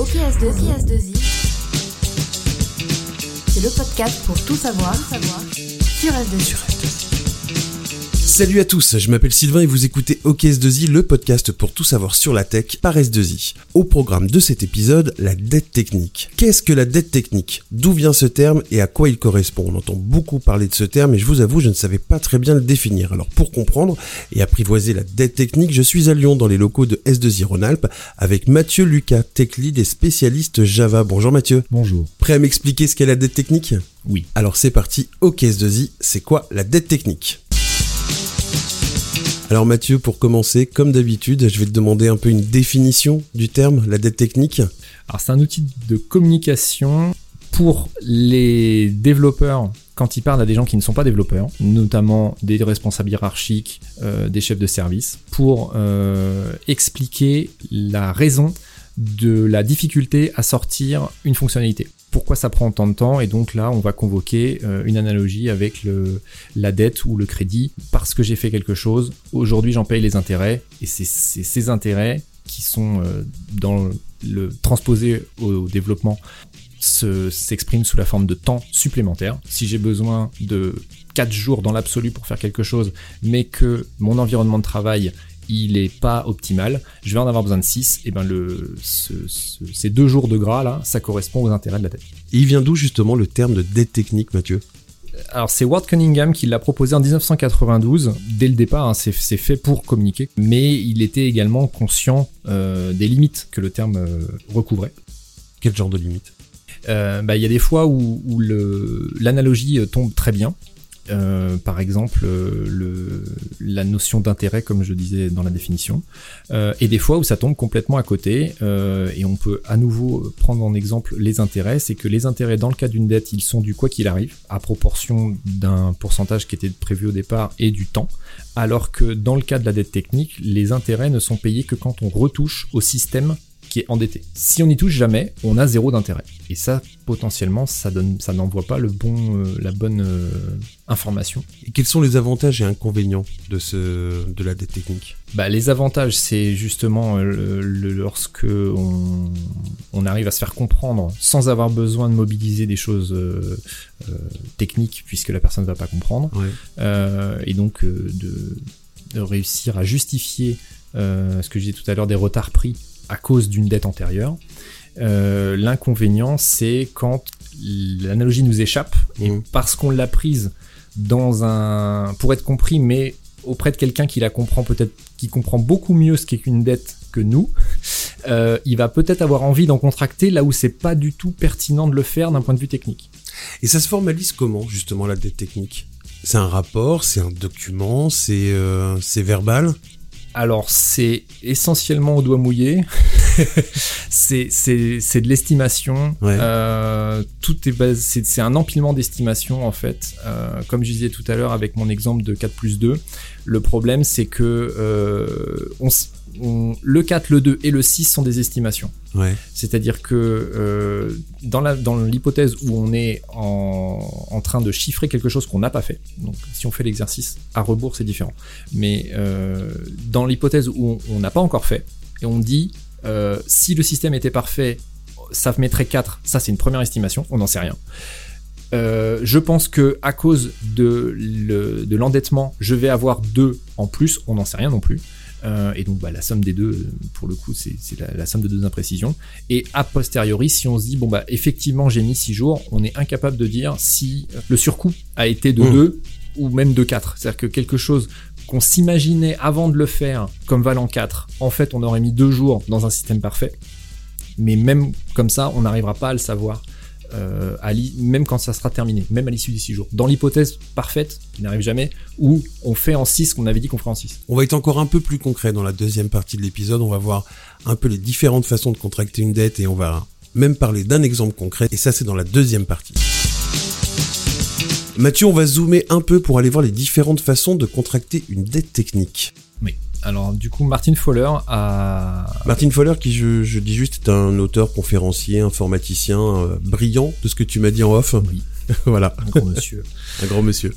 OKS2I, c'est le podcast pour tout savoir, sur S2I. Salut à tous, je m'appelle Sylvain et vous écoutez OKS2i, le podcast pour tout savoir sur la tech par S2i. Au programme de cet épisode, la dette technique. Qu'est-ce que la dette technique? D'où vient ce terme et à quoi il correspond? On entend beaucoup parler de ce terme et je vous avoue, je ne savais pas très bien le définir. Alors pour comprendre et apprivoiser la dette technique, je suis à Lyon dans les locaux de S2i Rhône-Alpes avec Mathieu Lucas, tech lead et spécialiste Java. Bonjour Mathieu. Bonjour. Prêt à m'expliquer ce qu'est la dette technique? Oui. Alors c'est parti, OKS2i, c'est quoi la dette technique? Alors Mathieu, pour commencer, comme d'habitude, je vais te demander un peu une définition du terme, la dette technique. Alors c'est un outil de communication pour les développeurs quand ils parlent à des gens qui ne sont pas développeurs, notamment des responsables hiérarchiques, euh, des chefs de service, pour euh, expliquer la raison de la difficulté à sortir une fonctionnalité. Pourquoi ça prend tant de temps? Et donc là on va convoquer euh, une analogie avec la dette ou le crédit. Parce que j'ai fait quelque chose aujourd'hui j'en paye les intérêts. Et c'est ces intérêts qui sont euh, dans le transposé au, développement s'expriment sous la forme de temps supplémentaire. Si j'ai besoin de 4 jours dans l'absolu pour faire quelque chose mais que mon environnement de travail il est pas optimal, je vais en avoir besoin de 6, et ben le, ces deux jours de gras là, ça correspond aux intérêts de la dette. Et il vient d'où justement le terme de dette technique, Mathieu alors c'est Ward Cunningham qui l'a proposé en 1992. Dès le départ, hein, c'est fait pour communiquer, mais il était également conscient euh, des limites que le terme euh, recouvrait. Quel genre de limites? Euh, bah, Il y a des fois où, où l'analogie tombe très bien, euh, par exemple euh, la notion d'intérêt comme je disais dans la définition euh, et des fois où ça tombe complètement à côté et on peut à nouveau prendre en exemple les intérêts c'est que les intérêts dans le cas d'une dette ils sont du quoi qu'il arrive à proportion d'un pourcentage qui était prévu au départ et du temps alors que dans le cas de la dette technique les intérêts ne sont payés que quand on retouche au système qui est endetté. Si on n'y touche jamais, on a zéro d'intérêt. Et ça, potentiellement, ça donne, ça n'envoie pas le bon, euh, la bonne euh, information. Et quels sont les avantages et inconvénients de ce, de la dette technique? Bah, les avantages, c'est justement euh, le, lorsque on, on, arrive à se faire comprendre sans avoir besoin de mobiliser des choses techniques puisque la personne ne va pas comprendre, et donc de, de, réussir à justifier ce que je disais tout à l'heure des retards pris à cause d'une dette antérieure. Euh, l'inconvénient, c'est quand l'analogie nous échappe et mmh. parce qu'on l'a prise dans un pour être compris, mais auprès de quelqu'un qui la comprend peut-être, qui comprend beaucoup mieux ce qu'est qu'une dette que nous, euh, il va peut-être avoir envie d'en contracter là où c'est pas du tout pertinent de le faire d'un point de vue technique. Et ça se formalise comment justement la dette technique? C'est un rapport, c'est un document, c'est euh, verbal? Alors c'est essentiellement au doigt mouillé, c'est de l'estimation, euh, tout est c'est un empilement d'estimation en fait. Euh, comme je disais tout à l'heure avec mon exemple de 4 plus 2, le problème c'est que euh, on, le 4, le 2 et le 6 sont des estimations. C'est-à-dire que euh, dans l'hypothèse où on est en, train de chiffrer quelque chose qu'on n'a pas fait, donc si on fait l'exercice à rebours, c'est différent. Mais euh, dans l'hypothèse où on n'a pas encore fait, et on dit euh, si le système était parfait, ça mettrait 4, ça c'est une première estimation, on n'en sait rien. je pense que à cause de l'endettement, je vais avoir 2 en plus, on n'en sait rien non plus. Euh, et donc bah, la somme des deux, pour le coup, c'est la, somme de deux imprécisions. Et a posteriori, si on se dit, bon bah effectivement j'ai mis 6 jours, on est incapable de dire si le surcoût a été de 2 mmh. ou même de 4. C'est-à-dire que quelque chose qu'on s'imaginait avant de le faire comme valant 4, en fait on aurait mis 2 jours dans un système parfait. Mais même comme ça, on n'arrivera pas à le savoir euh, même quand ça sera terminé, même à l'issue des 6 jours. Dans l'hypothèse parfaite, qui n'arrive jamais, où on fait en 6 qu'on avait dit qu'on ferait en 6. On va être encore un peu plus concret dans la deuxième partie de l'épisode. On va voir un peu les différentes façons de contracter une dette et on va même parler d'un exemple concret. Et ça, c'est dans la deuxième partie. Mathieu, on va zoomer un peu pour aller voir les différentes façons de contracter une dette technique. Alors du coup, Martin Fowler a... Martin Fowler, qui je, dis juste, est un auteur, conférencier, informaticien euh, brillant, de ce que tu m'as dit en off. Oui. voilà. Un grand monsieur. un grand monsieur.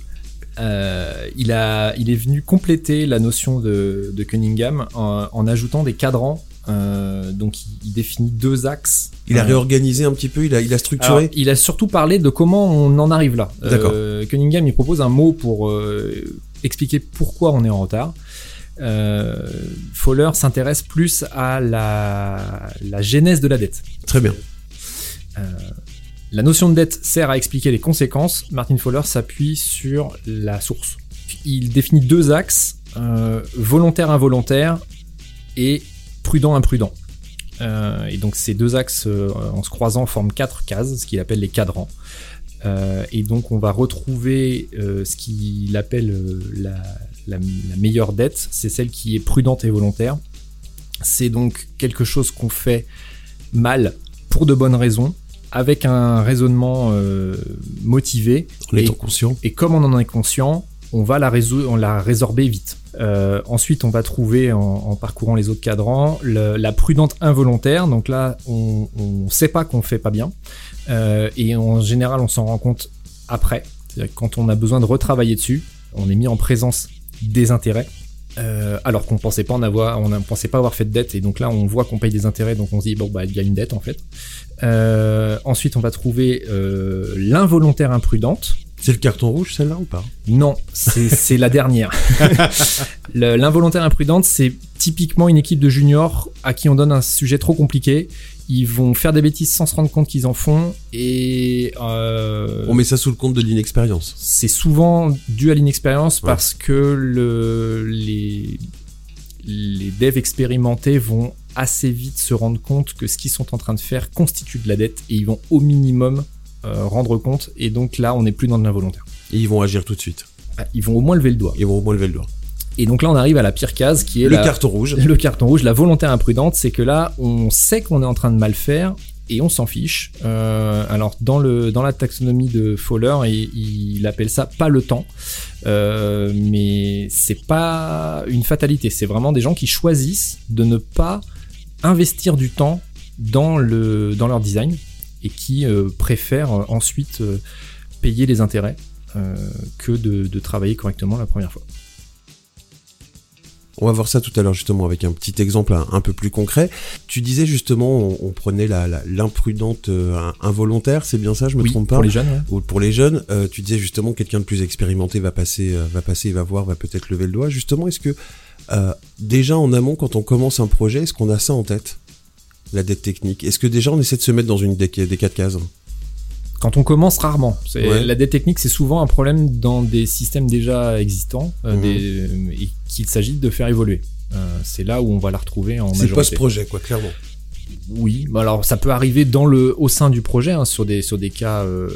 Euh, il, a, il est venu compléter la notion de, Cunningham en, ajoutant des cadrans donc il, définit deux axes. Il a réorganisé un petit peu, il a, il a structuré. il a surtout parlé de comment on en arrive là. D'accord. Cunningham il propose un mot pour expliquer pourquoi on est en retard. Fowler s'intéresse plus à la, la genèse de la dette. Très bien. La notion de dette sert à expliquer les conséquences. Martin Fowler s'appuie sur la source. Il définit deux axes, euh, volontaire involontaire et prudent imprudent. Euh, et donc ces deux axes euh, en se croisant forment quatre cases, ce qu'il appelle les cadrans. et donc on va retrouver ce qu'il appelle la, la, meilleure dette, c'est celle qui est prudente et volontaire. C'est donc quelque chose qu'on fait mal pour de bonnes raisons, avec un raisonnement euh, motivé. En étant conscient. Et comme on en est conscient, on va la, on la résorber vite. Euh, ensuite, on va trouver, en, parcourant les autres cadrans, la prudente involontaire. Donc là, on ne sait pas qu'on fait pas bien. Euh, et en général, on s'en rend compte après. C'est-à-dire quand on a besoin de retravailler dessus, on est mis en présence des intérêts. Euh, alors qu'on pensait pas en avoir, on ne pensait pas avoir fait de dette et donc là on voit qu'on paye des intérêts donc on se dit bon bah il y a une dette en fait. Euh, ensuite on va trouver euh, l'involontaire imprudente. C'est le carton rouge celle-là ou pas? Non, c'est la dernière. l'involontaire imprudente c'est typiquement une équipe de juniors à qui on donne un sujet trop compliqué ils vont faire des bêtises sans se rendre compte qu'ils en font et euh, on met ça sous le compte de l'inexpérience. C'est souvent dû à l'inexpérience parce que le, les les devs expérimentés vont assez vite se rendre compte que ce qu'ils sont en train de faire constitue de la dette et ils vont au minimum euh, rendre compte et donc là on n'est plus dans de l'involontaire. Et ils vont agir tout de suite. Ah, ils vont au moins lever le doigt. Ils vont au moins lever le doigt. Et donc là, on arrive à la pire case qui est le carton rouge. Le carton rouge, la volonté imprudente, c'est que là, on sait qu'on est en train de mal faire et on s'en fiche. Euh, alors dans le dans la taxonomie de Fowler, il, il appelle ça pas le temps, euh, mais c'est pas une fatalité. C'est vraiment des gens qui choisissent de ne pas investir du temps dans le dans leur design et qui euh, préfèrent ensuite euh, payer les intérêts que de, de travailler correctement la première fois. On va voir ça tout à l'heure justement avec un petit exemple un, peu plus concret. Tu disais justement, on, prenait l'imprudente euh, involontaire, c'est bien ça, je me trompe pas Pour les jeunes. Ou pour les jeunes, euh, tu disais justement quelqu'un de plus expérimenté va passer, euh, va passer, va voir, va peut-être lever le doigt. Justement, est-ce que déjà en amont, quand on commence un projet, est-ce qu'on a ça en tête, la dette technique? Est-ce que déjà on essaie de se mettre dans une des, des quatre cases? Quand on commence rarement. La dette technique, c'est souvent un problème dans des systèmes déjà existants euh, mhm. et qu'il s'agit de faire évoluer. Euh, c'est là où on va la retrouver en majorité. C'est post-projet, quoi, clairement. Oui, alors ça peut arriver dans le, au sein du projet, hein, sur, des, sur des cas euh,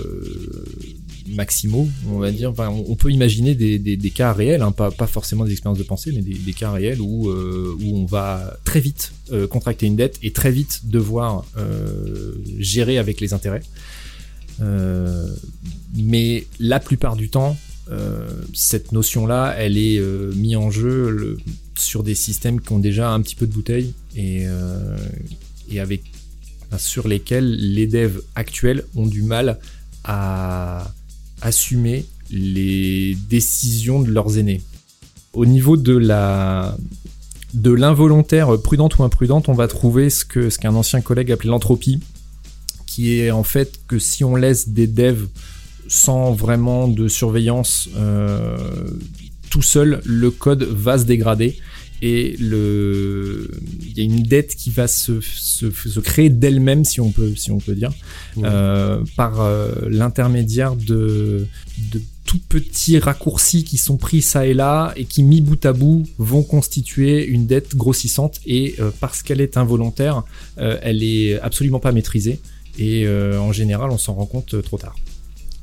maximaux, on va dire. on, peut imaginer des, des, cas réels, hein, pas, pas forcément des expériences de pensée, mais des, des cas réels où, où on va très vite contracter une dette et très vite devoir gérer avec les intérêts. Euh, mais la plupart du temps, euh, cette notion-là, elle est euh, mise en jeu sur des systèmes qui ont déjà un petit peu de bouteille et, avec sur lesquels les devs actuels ont du mal à assumer les décisions de leurs aînés. Au niveau de la de l'involontaire prudente ou imprudente, on va trouver ce que ce qu'un ancien collègue appelait l'entropie, qui est en fait que si on laisse des devs sans vraiment de surveillance euh, tout seul, le code va se dégrader et le il y a une dette qui va se, se, créer d'elle-même si on peut si on peut dire euh, par euh, l'intermédiaire de, de tout petits raccourcis qui sont pris ça et là et qui mis bout à bout vont constituer une dette grossissante et parce qu'elle est involontaire elle est absolument pas maîtrisée et euh, en général, on s'en rend compte euh, trop tard.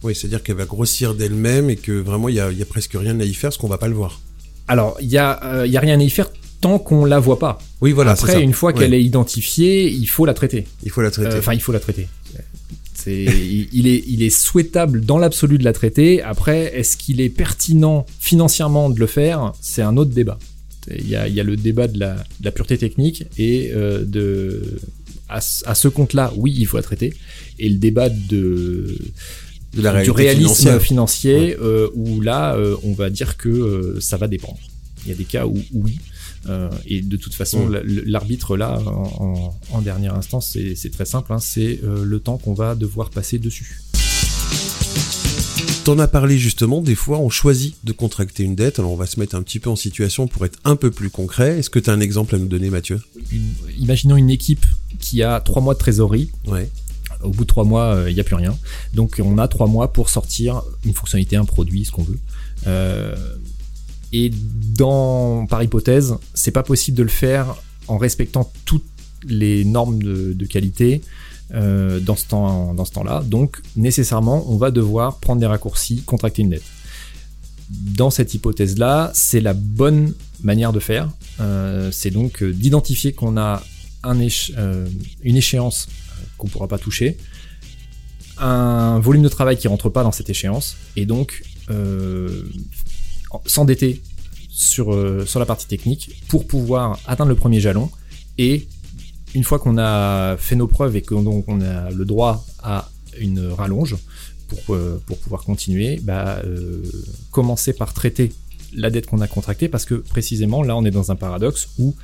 Oui, c'est-à-dire qu'elle va grossir d'elle-même et que vraiment, il y a, presque rien à y faire parce qu'on va pas le voir. Alors, il y, a, euh, y a rien à y faire tant qu'on la voit pas. Oui, voilà. Après, une fois qu'elle est identifiée, il faut la traiter. Il faut la traiter. Enfin, il faut la traiter. Il, est, il est souhaitable dans l'absolu de la traiter. Après, est-ce qu'il est pertinent financièrement de le faire? C'est un autre débat. Il y a, il y a le débat de la, de la pureté technique et de à, ce compte-là, oui, il faut la traiter. Et le débat de, du réalisme financier, euh, où là, euh, on va dire que euh, ça va dépendre. Il y a des cas où, oui, et de toute façon, mm. l'arbitre là, en, dernière instance, c'est très simple, hein, c'est le temps qu'on va devoir passer dessus. T'en as parlé justement, des fois on choisit de contracter une dette, alors on va se mettre un petit peu en situation pour être un peu plus concret. Est-ce que tu as un exemple à nous donner Mathieu? Imaginons une équipe qui a trois mois de trésorerie. Ouais. Au bout de trois mois, il euh, n'y a plus rien. Donc on a trois mois pour sortir une fonctionnalité, un produit, ce qu'on veut. Euh, et dans, par hypothèse, c'est pas possible de le faire en respectant toutes les normes de qualité, euh, dans ce temps, dans ce temps-là. Donc nécessairement, on va devoir prendre des raccourcis, contracter une dette. Dans cette hypothèse-là, c'est la bonne manière de faire. Euh, c'est donc d'identifier qu'on a un une échéance qu'on ne pourra pas toucher, un volume de travail qui rentre pas dans cette échéance, et donc s'endetter sur, sur la partie technique pour pouvoir atteindre le premier jalon. Et une fois qu'on a fait nos preuves et qu'on on a le droit à une rallonge pour, euh, pouvoir continuer, bah, euh, commencer par traiter la dette qu'on a contractée parce que précisément là on est dans un paradoxe où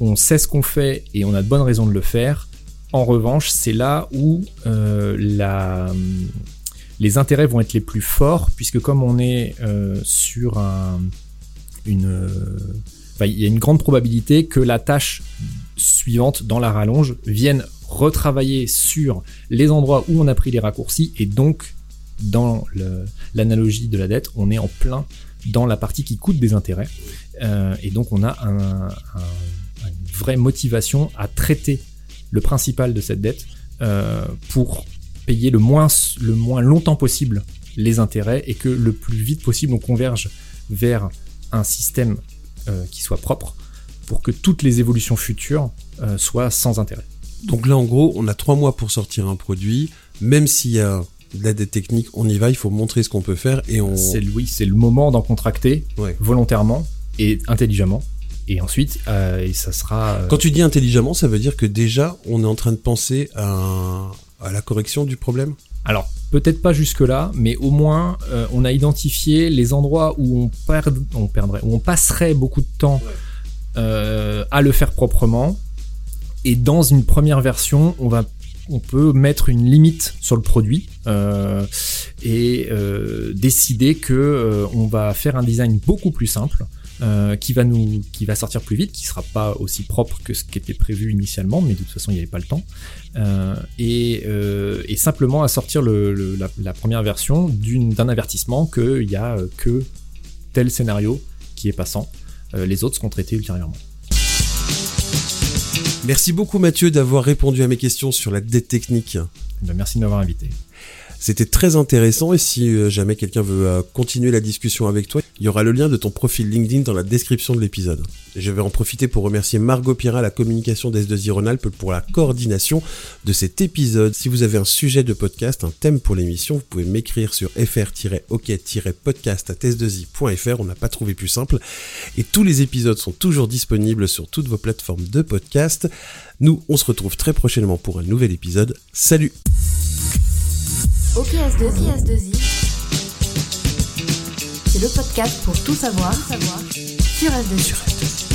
on sait ce qu'on fait et on a de bonnes raisons de le faire. En revanche, c'est là où euh, les intérêts vont être les plus forts puisque comme on est sur un, une il y a une grande probabilité que la tâche suivante dans la rallonge vienne retravailler sur les endroits où on a pris les raccourcis et donc dans l'analogie de la dette, on est en plein dans la partie qui coûte des intérêts euh, et donc on a une vraie motivation à traiter le principal de cette dette euh, pour payer le moins, le moins longtemps possible les intérêts et que le plus vite possible on converge vers un système euh, qui soit propre pour que toutes les évolutions futures euh, soient sans intérêt. Donc là, en gros, on a trois mois pour sortir un produit, même s'il y a de l'aide technique, on y va, il faut montrer ce qu'on peut faire et on. C'est oui, c'est le moment d'en contracter volontairement et intelligemment. Et ensuite, euh, et ça sera. Quand tu dis intelligemment, ça veut dire que déjà, on est en train de penser à, à la correction du problème? Alors, peut-être pas jusque-là, mais au moins euh, on a identifié les endroits où on, perd, on perdrait, où on passerait beaucoup de temps euh, à le faire proprement. Et dans une première version, on va on peut mettre une limite sur le produit euh, et décider que on va faire un design beaucoup plus simple euh, qui va nous, qui va sortir plus vite, qui sera pas aussi propre que ce qui était prévu initialement, mais de toute façon il n'y avait pas le temps, euh, et, euh, et, simplement à sortir le, la, première version d'un avertissement qu'il n'y a que tel scénario qui est passant, les autres seront traités ultérieurement. Merci beaucoup Mathieu d'avoir répondu à mes questions sur la dette technique. Eh ben, merci de m'avoir invité. C'était très intéressant et si euh, jamais quelqu'un veut euh, continuer la discussion avec toi, il y aura le lien de ton profil LinkedIn dans la description de l'épisode. Je vais en profiter pour remercier Margot Pira, la communication d'S2I Rhône-Alpes pour la coordination de cet épisode. Si vous avez un sujet de podcast, un thème pour l'émission, vous pouvez m'écrire sur fr-ok-podcast à s2i.fr, on n'a pas trouvé plus simple. Et tous les épisodes sont toujours disponibles sur toutes vos plateformes de podcast. Nous, on se retrouve très prochainement pour un nouvel épisode. Salut OKS2I. C'est le podcast pour tout savoir, savoir sur S2I.